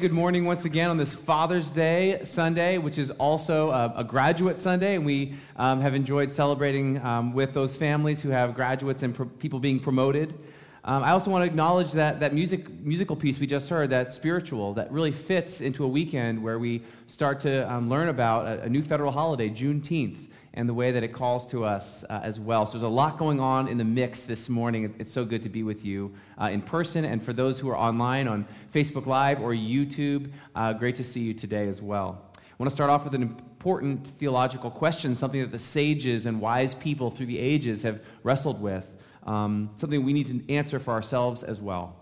Good morning once again on this Father's Day Sunday, which is also a, a graduate Sunday, and we um, have enjoyed celebrating um, with those families who have graduates and pro- people being promoted. Um, I also want to acknowledge that, that music, musical piece we just heard, that spiritual, that really fits into a weekend where we start to um, learn about a, a new federal holiday, Juneteenth and the way that it calls to us uh, as well. So there's a lot going on in the mix this morning. It's so good to be with you uh, in person. And for those who are online on Facebook Live or YouTube, uh, great to see you today as well. I want to start off with an important theological question, something that the sages and wise people through the ages have wrestled with, um, something we need to answer for ourselves as well.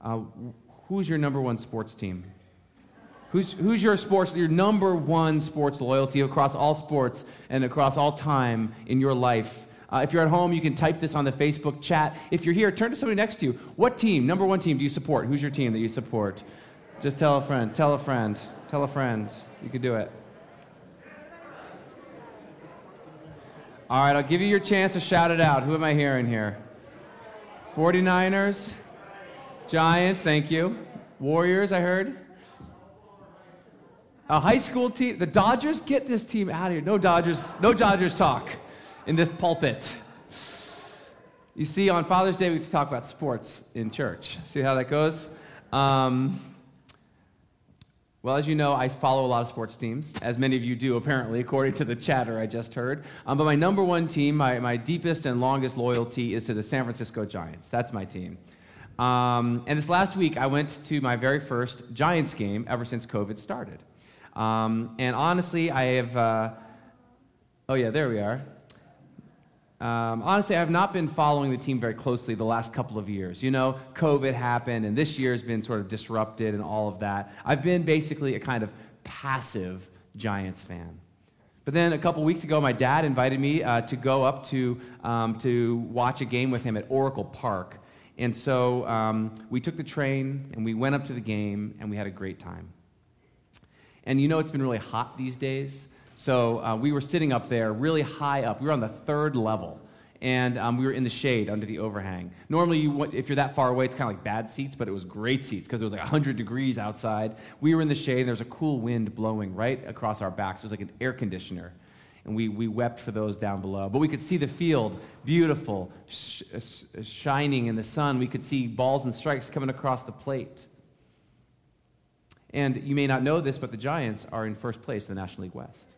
Uh, who's your number one sports team? Who's, who's your sports, your number one sports loyalty across all sports and across all time in your life? Uh, if you're at home, you can type this on the Facebook chat. If you're here, turn to somebody next to you. What team, number one team, do you support? Who's your team that you support? Just tell a friend, tell a friend, tell a friend. You can do it. All right, I'll give you your chance to shout it out. Who am I hearing here? 49ers, Giants, thank you. Warriors, I heard. A high school team, the Dodgers, get this team out of here. No Dodgers, no Dodgers talk in this pulpit. You see, on Father's Day, we talk about sports in church. See how that goes? Um, well, as you know, I follow a lot of sports teams, as many of you do, apparently, according to the chatter I just heard. Um, but my number one team, my, my deepest and longest loyalty, is to the San Francisco Giants. That's my team. Um, and this last week, I went to my very first Giants game ever since COVID started. Um, and honestly, I have, uh, oh yeah, there we are. Um, honestly, I have not been following the team very closely the last couple of years. You know, COVID happened, and this year's been sort of disrupted and all of that. I've been basically a kind of passive Giants fan. But then a couple weeks ago, my dad invited me uh, to go up to, um, to watch a game with him at Oracle Park. And so um, we took the train and we went up to the game and we had a great time. And you know it's been really hot these days. So uh, we were sitting up there really high up. We were on the third level. And um, we were in the shade under the overhang. Normally, you, if you're that far away, it's kind of like bad seats, but it was great seats because it was like 100 degrees outside. We were in the shade, and there was a cool wind blowing right across our backs. It was like an air conditioner. And we, we wept for those down below. But we could see the field, beautiful, sh- sh- shining in the sun. We could see balls and strikes coming across the plate. And you may not know this, but the Giants are in first place in the National League West.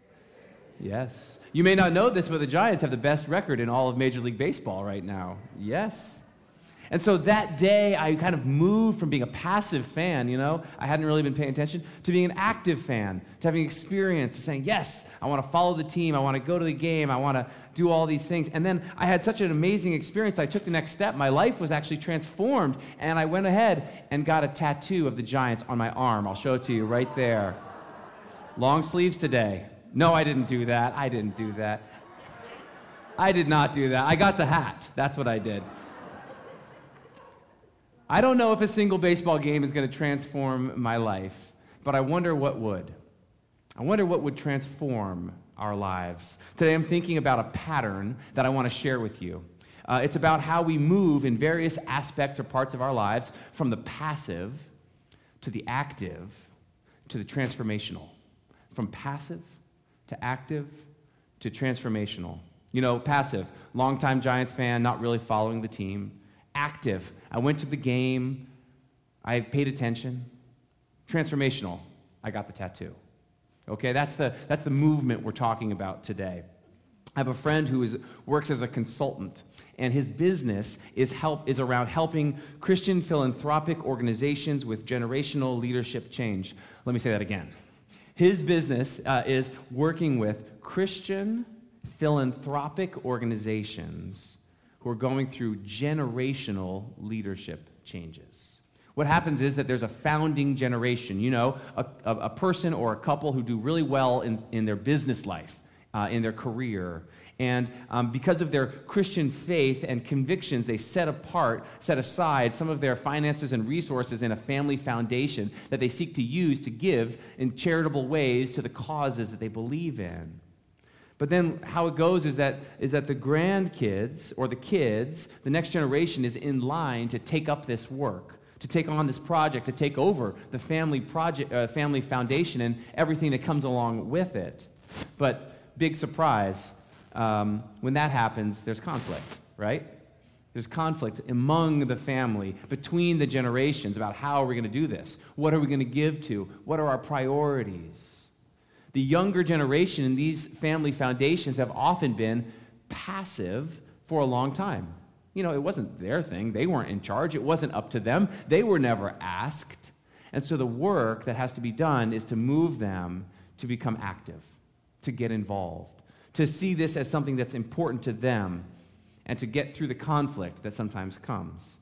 Yes. You may not know this, but the Giants have the best record in all of Major League Baseball right now. Yes. And so that day, I kind of moved from being a passive fan, you know, I hadn't really been paying attention, to being an active fan, to having experience, to saying, yes, I want to follow the team, I want to go to the game, I want to do all these things. And then I had such an amazing experience. I took the next step. My life was actually transformed, and I went ahead and got a tattoo of the Giants on my arm. I'll show it to you right there. Long sleeves today. No, I didn't do that. I didn't do that. I did not do that. I got the hat. That's what I did. I don't know if a single baseball game is going to transform my life, but I wonder what would. I wonder what would transform our lives. Today I'm thinking about a pattern that I want to share with you. Uh, it's about how we move in various aspects or parts of our lives from the passive to the active to the transformational. From passive to active to transformational. You know, passive, longtime Giants fan, not really following the team. Active, I went to the game, I paid attention. Transformational, I got the tattoo. Okay, that's the, that's the movement we're talking about today. I have a friend who is, works as a consultant, and his business is, help, is around helping Christian philanthropic organizations with generational leadership change. Let me say that again. His business uh, is working with Christian philanthropic organizations who are going through generational leadership changes. What happens is that there's a founding generation, you know, a, a, person or a couple who do really well in, in their business life, uh, in their career. And um, because of their Christian faith and convictions, they set apart, set aside some of their finances and resources in a family foundation that they seek to use to give in charitable ways to the causes that they believe in. But then how it goes is that, is that the grandkids or the kids, the next generation, is in line to take up this work, to take on this project, to take over the family project, uh, family foundation, and everything that comes along with it. But big surprise, um, when that happens, there's conflict, right? There's conflict among the family, between the generations about how are we going to do this? What are we going to give to? What are our priorities? The younger generation in these family foundations have often been passive for a long time. You know, it wasn't their thing. They weren't in charge. It wasn't up to them. They were never asked. And so the work that has to be done is to move them to become active, to get involved, to see this as something that's important to them, and to get through the conflict that sometimes comes.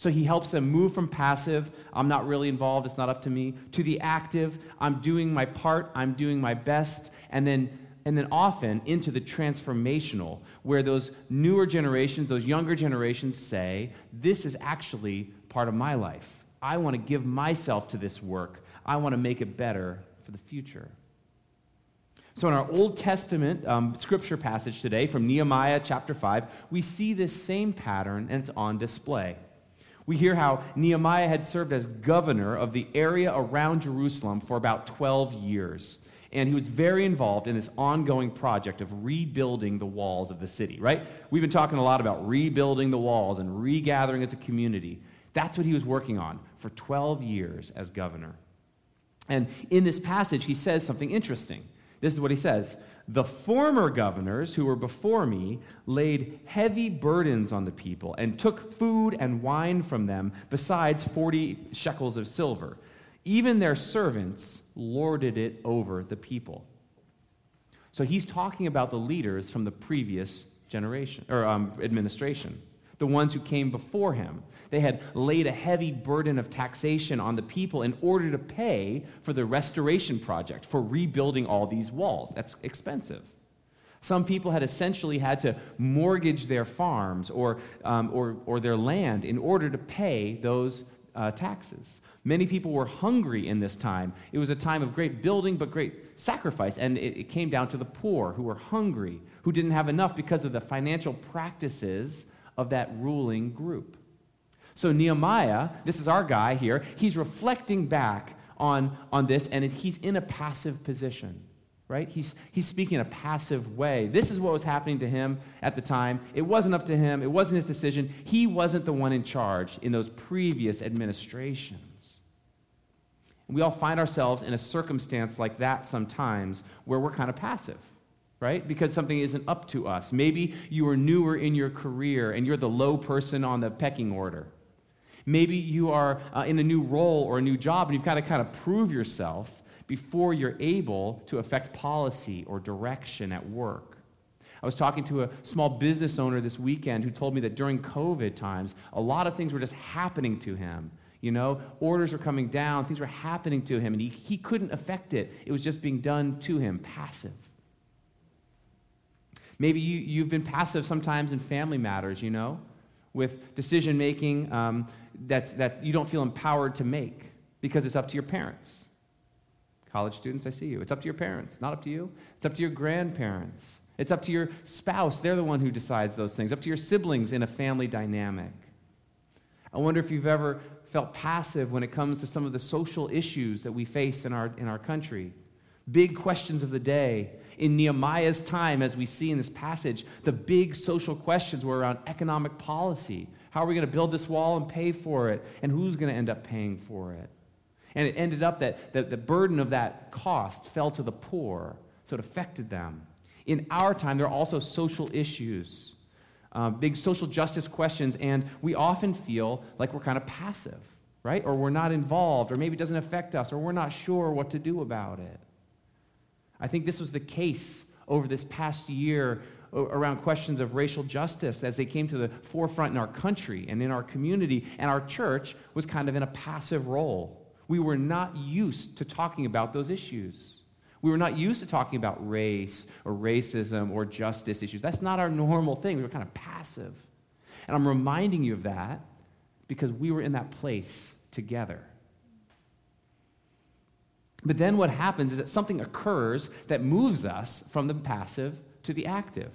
So he helps them move from passive, I'm not really involved, it's not up to me, to the active, I'm doing my part, I'm doing my best, and then and then often into the transformational, where those newer generations, those younger generations say, This is actually part of my life. I want to give myself to this work. I want to make it better for the future. So, in our Old Testament um, scripture passage today from Nehemiah chapter 5, we see this same pattern and it's on display. We hear how Nehemiah had served as governor of the area around Jerusalem for about 12 years and he was very involved in this ongoing project of rebuilding the walls of the city, right? We've been talking a lot about rebuilding the walls and regathering as a community. That's what he was working on for 12 years as governor. And in this passage, he says something interesting. This is what he says The former governors who were before me laid heavy burdens on the people and took food and wine from them, besides 40 shekels of silver. Even their servants lorded it over the people. So he's talking about the leaders from the previous generation or um, administration, the ones who came before him. They had laid a heavy burden of taxation on the people in order to pay for the restoration project, for rebuilding all these walls. That's expensive. Some people had essentially had to mortgage their farms or, um, or, or their land in order to pay those uh, taxes. Many people were hungry in this time. It was a time of great building, but great sacrifice. And it, it came down to the poor who were hungry, who didn't have enough because of the financial practices of that ruling group. So, Nehemiah, this is our guy here, he's reflecting back on, on this, and he's in a passive position right? He's, he's speaking in a passive way. This is what was happening to him at the time. It wasn't up to him, it wasn't his decision. He wasn't the one in charge in those previous administrations. And we all find ourselves in a circumstance like that sometimes where we're kind of passive. Right? Because something isn't up to us. Maybe you are newer in your career and you're the low person on the pecking order. Maybe you are uh, in a new role or a new job and you've got to kind of prove yourself before you're able to affect policy or direction at work. I was talking to a small business owner this weekend who told me that during COVID times, a lot of things were just happening to him. You know, orders were coming down, things were happening to him, and he, he couldn't affect it. It was just being done to him, passive. Maybe you, you've been passive sometimes in family matters, you know, with decision making um, that that you don't feel empowered to make because it's up to your parents. College students, I see you. It's up to your parents, not up to you. It's up to your grandparents. It's up to your spouse. They're the one who decides those things. Up to your siblings in a family dynamic. I wonder if you've ever felt passive when it comes to some of the social issues that we face in our, in our country. Big questions of the day. In Nehemiah's time, as we see in this passage, the big social questions were around economic policy. How are we going to build this wall and pay for it? And who's going to end up paying for it? And it ended up that, that the burden of that cost fell to the poor, so it affected them. In our time, there are also social issues, uh, big social justice questions, and we often feel like we're kind of passive, right? Or we're not involved, or maybe it doesn't affect us, or we're not sure what to do about it. I think this was the case over this past year around questions of racial justice as they came to the forefront in our country and in our community, and our church was kind of in a passive role we were not used to talking about those issues. We were not used to talking about race or racism or justice issues. That's not our normal thing. We were kind of passive. And I'm reminding you of that because we were in that place together. But then what happens is that something occurs that moves us from the passive to the active.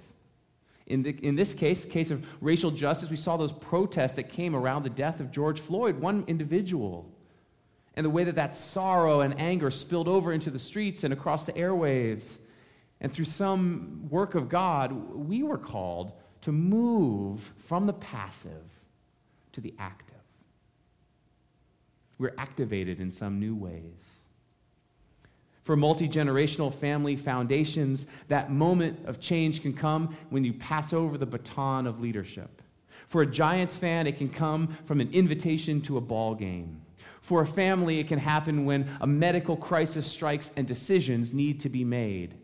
In, the, in this case, the case of racial justice, we saw those protests that came around the death of George Floyd, one individual. And the way that that sorrow and anger spilled over into the streets and across the airwaves. And through some work of God, we were called to move from the passive to the active. We're activated in some new ways. For multi generational family foundations, that moment of change can come when you pass over the baton of leadership. For a Giants fan, it can come from an invitation to a ball game. For a family, it can happen when a medical crisis strikes and decisions need to be made.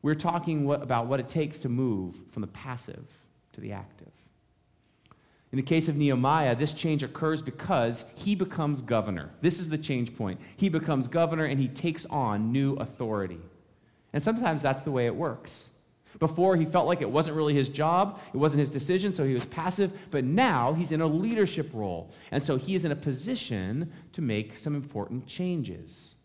We're talking about what it takes to move from the passive to the active. In the case of Nehemiah, this change occurs because he becomes governor. This is the change point. He becomes governor and he takes on new authority. And sometimes that's the way it works. Before, he felt like it wasn't really his job, it wasn't his decision, so he was passive. But now he's in a leadership role. And so he is in a position to make some important changes.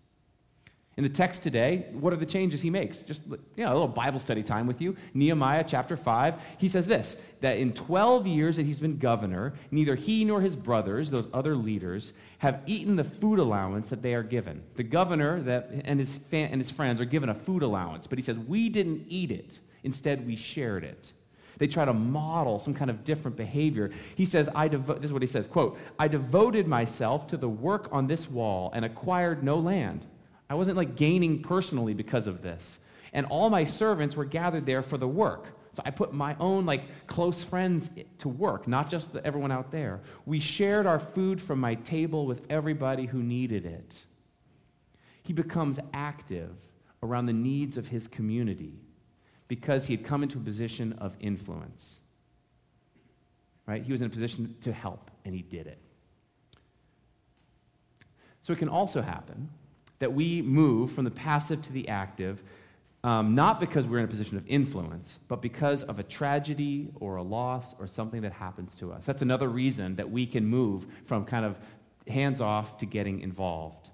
In the text today, what are the changes he makes? Just you know, a little Bible study time with you. Nehemiah chapter 5, he says this that in 12 years that he's been governor, neither he nor his brothers, those other leaders, have eaten the food allowance that they are given. The governor that, and, his and his friends are given a food allowance, but he says, We didn't eat it. Instead, we shared it. They try to model some kind of different behavior. He says, I this is what he says, quote, I devoted myself to the work on this wall and acquired no land. I wasn't like gaining personally because of this. And all my servants were gathered there for the work. So I put my own like close friends to work, not just the, everyone out there. We shared our food from my table with everybody who needed it. He becomes active around the needs of his community because he had come into a position of influence. Right? He was in a position to help, and he did it. So it can also happen that we move from the passive to the active, um, not because we're in a position of influence, but because of a tragedy or a loss or something that happens to us. That's another reason that we can move from kind of hands off to getting involved.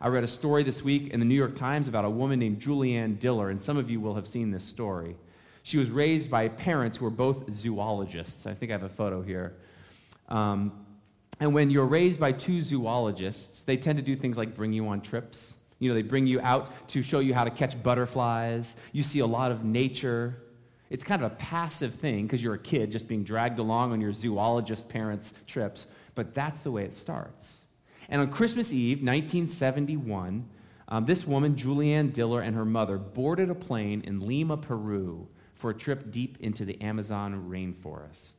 I read a story this week in the New York Times about a woman named Juliane Diller, and some of you will have seen this story. She was raised by parents who were both zoologists. I think I have a photo here. Um, and when you're raised by two zoologists, they tend to do things like bring you on trips. You know, they bring you out to show you how to catch butterflies. You see a lot of nature. It's kind of a passive thing because you're a kid just being dragged along on your zoologist parents' trips, but that's the way it starts. And on Christmas Eve, 1971, um, this woman, Juliane Diller, and her mother boarded a plane in Lima, Peru for a trip deep into the Amazon rainforest.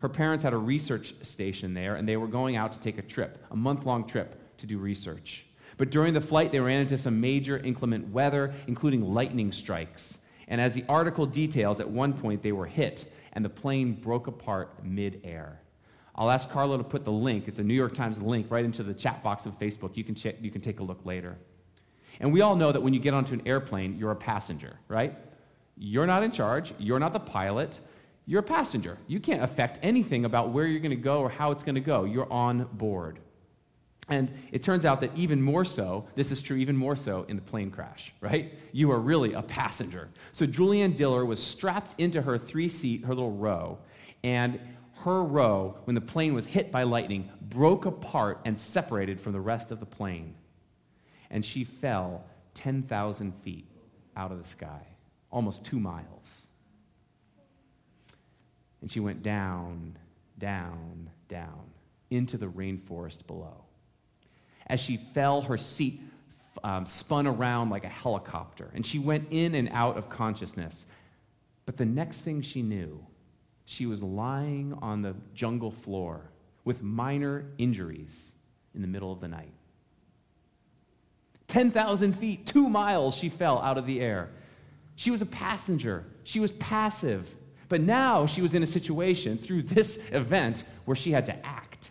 Her parents had a research station there, and they were going out to take a trip, a month long trip to do research. But during the flight, they ran into some major inclement weather, including lightning strikes. And as the article details, at one point they were hit, and the plane broke apart mid-air. I'll ask Carlo to put the link, it's a New York Times link, right into the chat box of Facebook. You can, check, you can take a look later. And we all know that when you get onto an airplane, you're a passenger, right? You're not in charge, you're not the pilot, you're a passenger. You can't affect anything about where you're going to go or how it's going to go. You're on board. And it turns out that even more so, this is true even more so in the plane crash, right? You are really a passenger. So Juliane Diller was strapped into her three seat, her little row, and her row, when the plane was hit by lightning, broke apart and separated from the rest of the plane. And she fell 10,000 feet out of the sky, almost two miles. And she went down, down, down into the rainforest below. As she fell, her seat um, spun around like a helicopter, and she went in and out of consciousness. But the next thing she knew, she was lying on the jungle floor with minor injuries in the middle of the night. 10,000 feet, two miles, she fell out of the air. She was a passenger. She was passive. But now she was in a situation through this event where she had to act.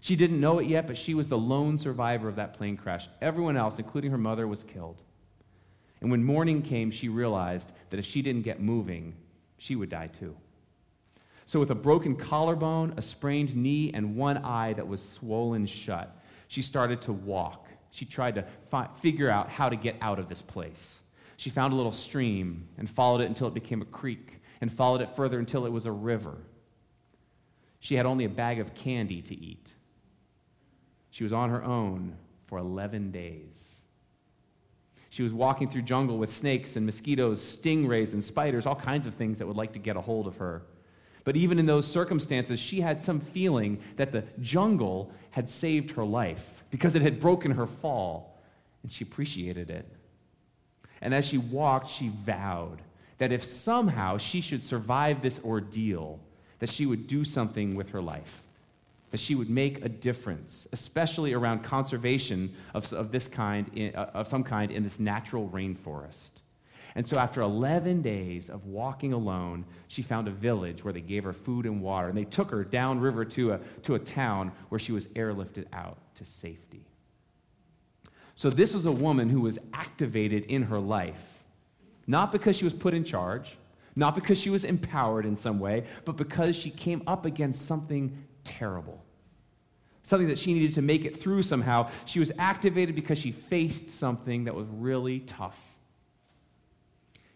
She didn't know it yet, but she was the lone survivor of that plane crash. Everyone else, including her mother, was killed. And when morning came, she realized that if she didn't get moving, she would die too. So, with a broken collarbone, a sprained knee, and one eye that was swollen shut, she started to walk. She tried to fi- figure out how to get out of this place. She found a little stream and followed it until it became a creek. and followed it further until it was a river. She had only a bag of candy to eat. She was on her own for 11 days. She was walking through jungle with snakes and mosquitoes, stingrays and spiders, all kinds of things that would like to get a hold of her. But even in those circumstances, she had some feeling that the jungle had saved her life because it had broken her fall, and she appreciated it. And as she walked, she vowed that if somehow she should survive this ordeal, that she would do something with her life, that she would make a difference, especially around conservation of, of this kind, in, uh, of some kind in this natural rainforest. And so, after 11 days of walking alone, she found a village where they gave her food and water. And they took her downriver to a, to a town where she was airlifted out to safety. So, this was a woman who was activated in her life, not because she was put in charge, not because she was empowered in some way, but because she came up against something terrible. Something that she needed to make it through somehow. She was activated because she faced something that was really tough.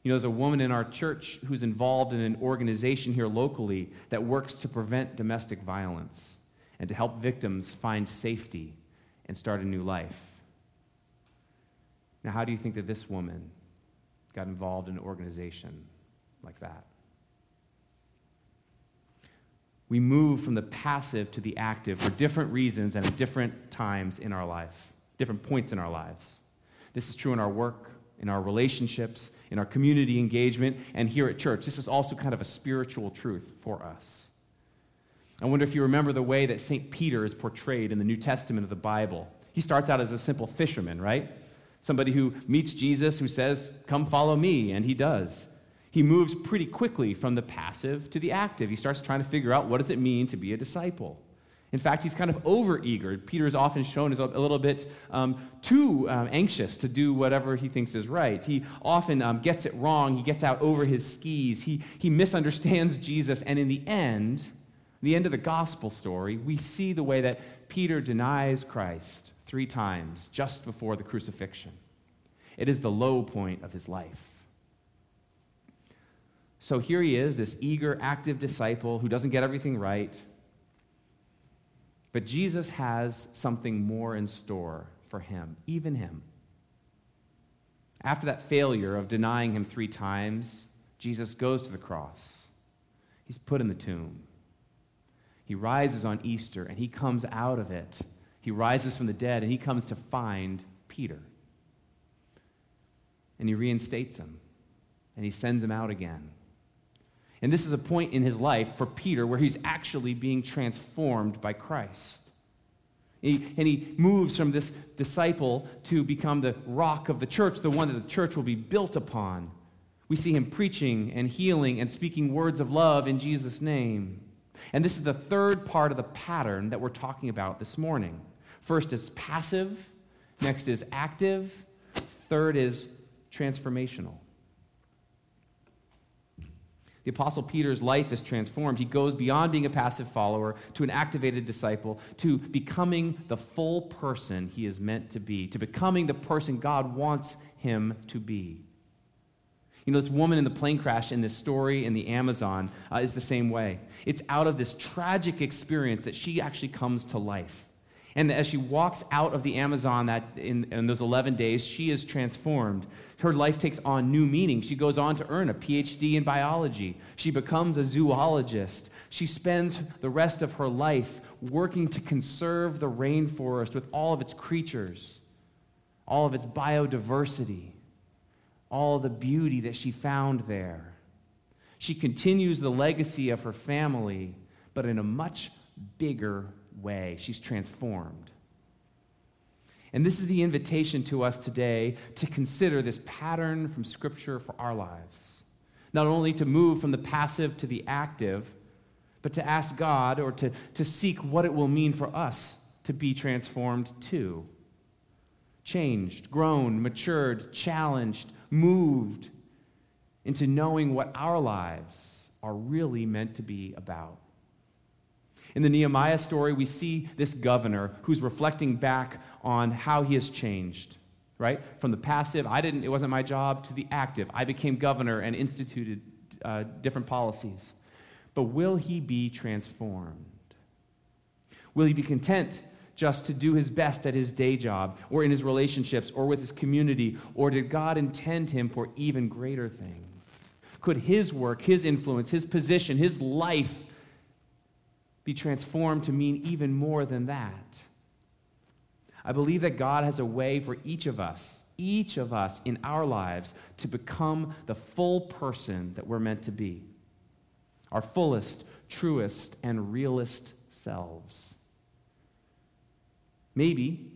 You know, there's a woman in our church who's involved in an organization here locally that works to prevent domestic violence and to help victims find safety and start a new life. Now, how do you think that this woman got involved in an organization like that? We move from the passive to the active for different reasons and at different times in our life, different points in our lives. This is true in our work, in our relationships, in our community engagement, and here at church. This is also kind of a spiritual truth for us. I wonder if you remember the way that St. Peter is portrayed in the New Testament of the Bible. He starts out as a simple fisherman, right? Somebody who meets Jesus, who says, Come follow me, and he does. He moves pretty quickly from the passive to the active. He starts trying to figure out what does it mean to be a disciple. In fact, he's kind of overeager. Peter is often shown as a, little bit um, too um, anxious to do whatever he thinks is right. He often um, gets it wrong. He gets out over his skis. He, he misunderstands Jesus. And in the end, the end of the gospel story, we see the way that Peter denies Christ three times just before the crucifixion. It is the low point of his life. So here he is, this eager, active disciple who doesn't get everything right but Jesus has something more in store for him, even him. After that failure of denying him three times, Jesus goes to the cross. He's put in the tomb. He rises on Easter and he comes out of it. He rises from the dead and he comes to find Peter. And he reinstates him and he sends him out again. And this is a point in his life for Peter where he's actually being transformed by Christ. He, and he moves from this disciple to become the rock of the church, the one that the church will be built upon. We see him preaching and healing and speaking words of love in Jesus' name. And this is the third part of the pattern that we're talking about this morning. First is passive, next is active, third is transformational. The Apostle Peter's life is transformed. He goes beyond being a passive follower to an activated disciple, to becoming the full person he is meant to be, to becoming the person God wants him to be. You know, this woman in the plane crash in this story in the Amazon uh, is the same way. It's out of this tragic experience that she actually comes to life. And as she walks out of the Amazon that in, in, those 11 days, she is transformed. Her life takes on new meaning. She goes on to earn a PhD in biology. She becomes a zoologist. She spends the rest of her life working to conserve the rainforest with all of its creatures, all of its biodiversity, all the beauty that she found there. She continues the legacy of her family, but in a much bigger way. She's transformed. And this is the invitation to us today to consider this pattern from Scripture for our lives. Not only to move from the passive to the active, but to ask God or to, to seek what it will mean for us to be transformed too. Changed, grown, matured, challenged, moved into knowing what our lives are really meant to be about. In the Nehemiah story, we see this governor who's reflecting back on how he has changed, right? From the passive, I didn't, it wasn't my job, to the active. I became governor and instituted uh, different policies. But will he be transformed? Will he be content just to do his best at his day job or in his relationships or with his community? Or did God intend him for even greater things? Could his work, his influence, his position, his life be transformed to mean even more than that? I believe that God has a way for each of us, each of us in our lives, to become the full person that we're meant to be our fullest, truest, and realest selves. Maybe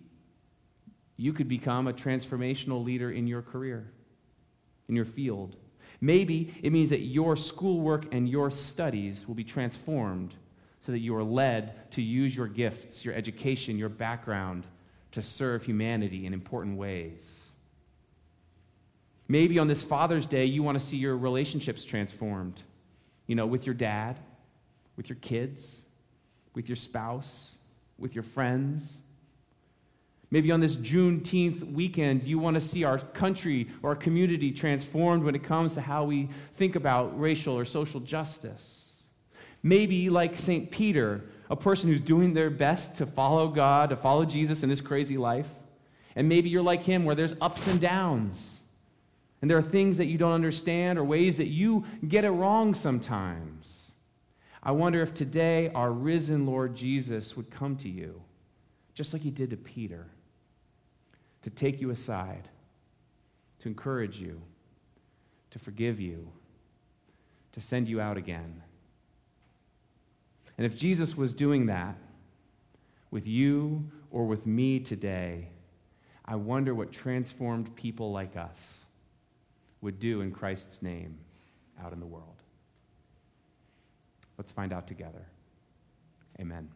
you could become a transformational leader in your career, in your field. Maybe it means that your schoolwork and your studies will be transformed so that you are led to use your gifts, your education, your background to serve humanity in important ways. Maybe on this Father's Day, you want to see your relationships transformed, you know, with your dad, with your kids, with your spouse, with your friends. Maybe on this Juneteenth weekend, you want to see our country or our community transformed when it comes to how we think about racial or social justice. Maybe, like St. Peter, a person who's doing their best to follow God, to follow Jesus in this crazy life. And maybe you're like him, where there's ups and downs. And there are things that you don't understand or ways that you get it wrong sometimes. I wonder if today our risen Lord Jesus would come to you, just like he did to Peter, to take you aside, to encourage you, to forgive you, to send you out again and if Jesus was doing that with you or with me today, I wonder what transformed people like us would do in Christ's name out in the world. Let's find out together. Amen.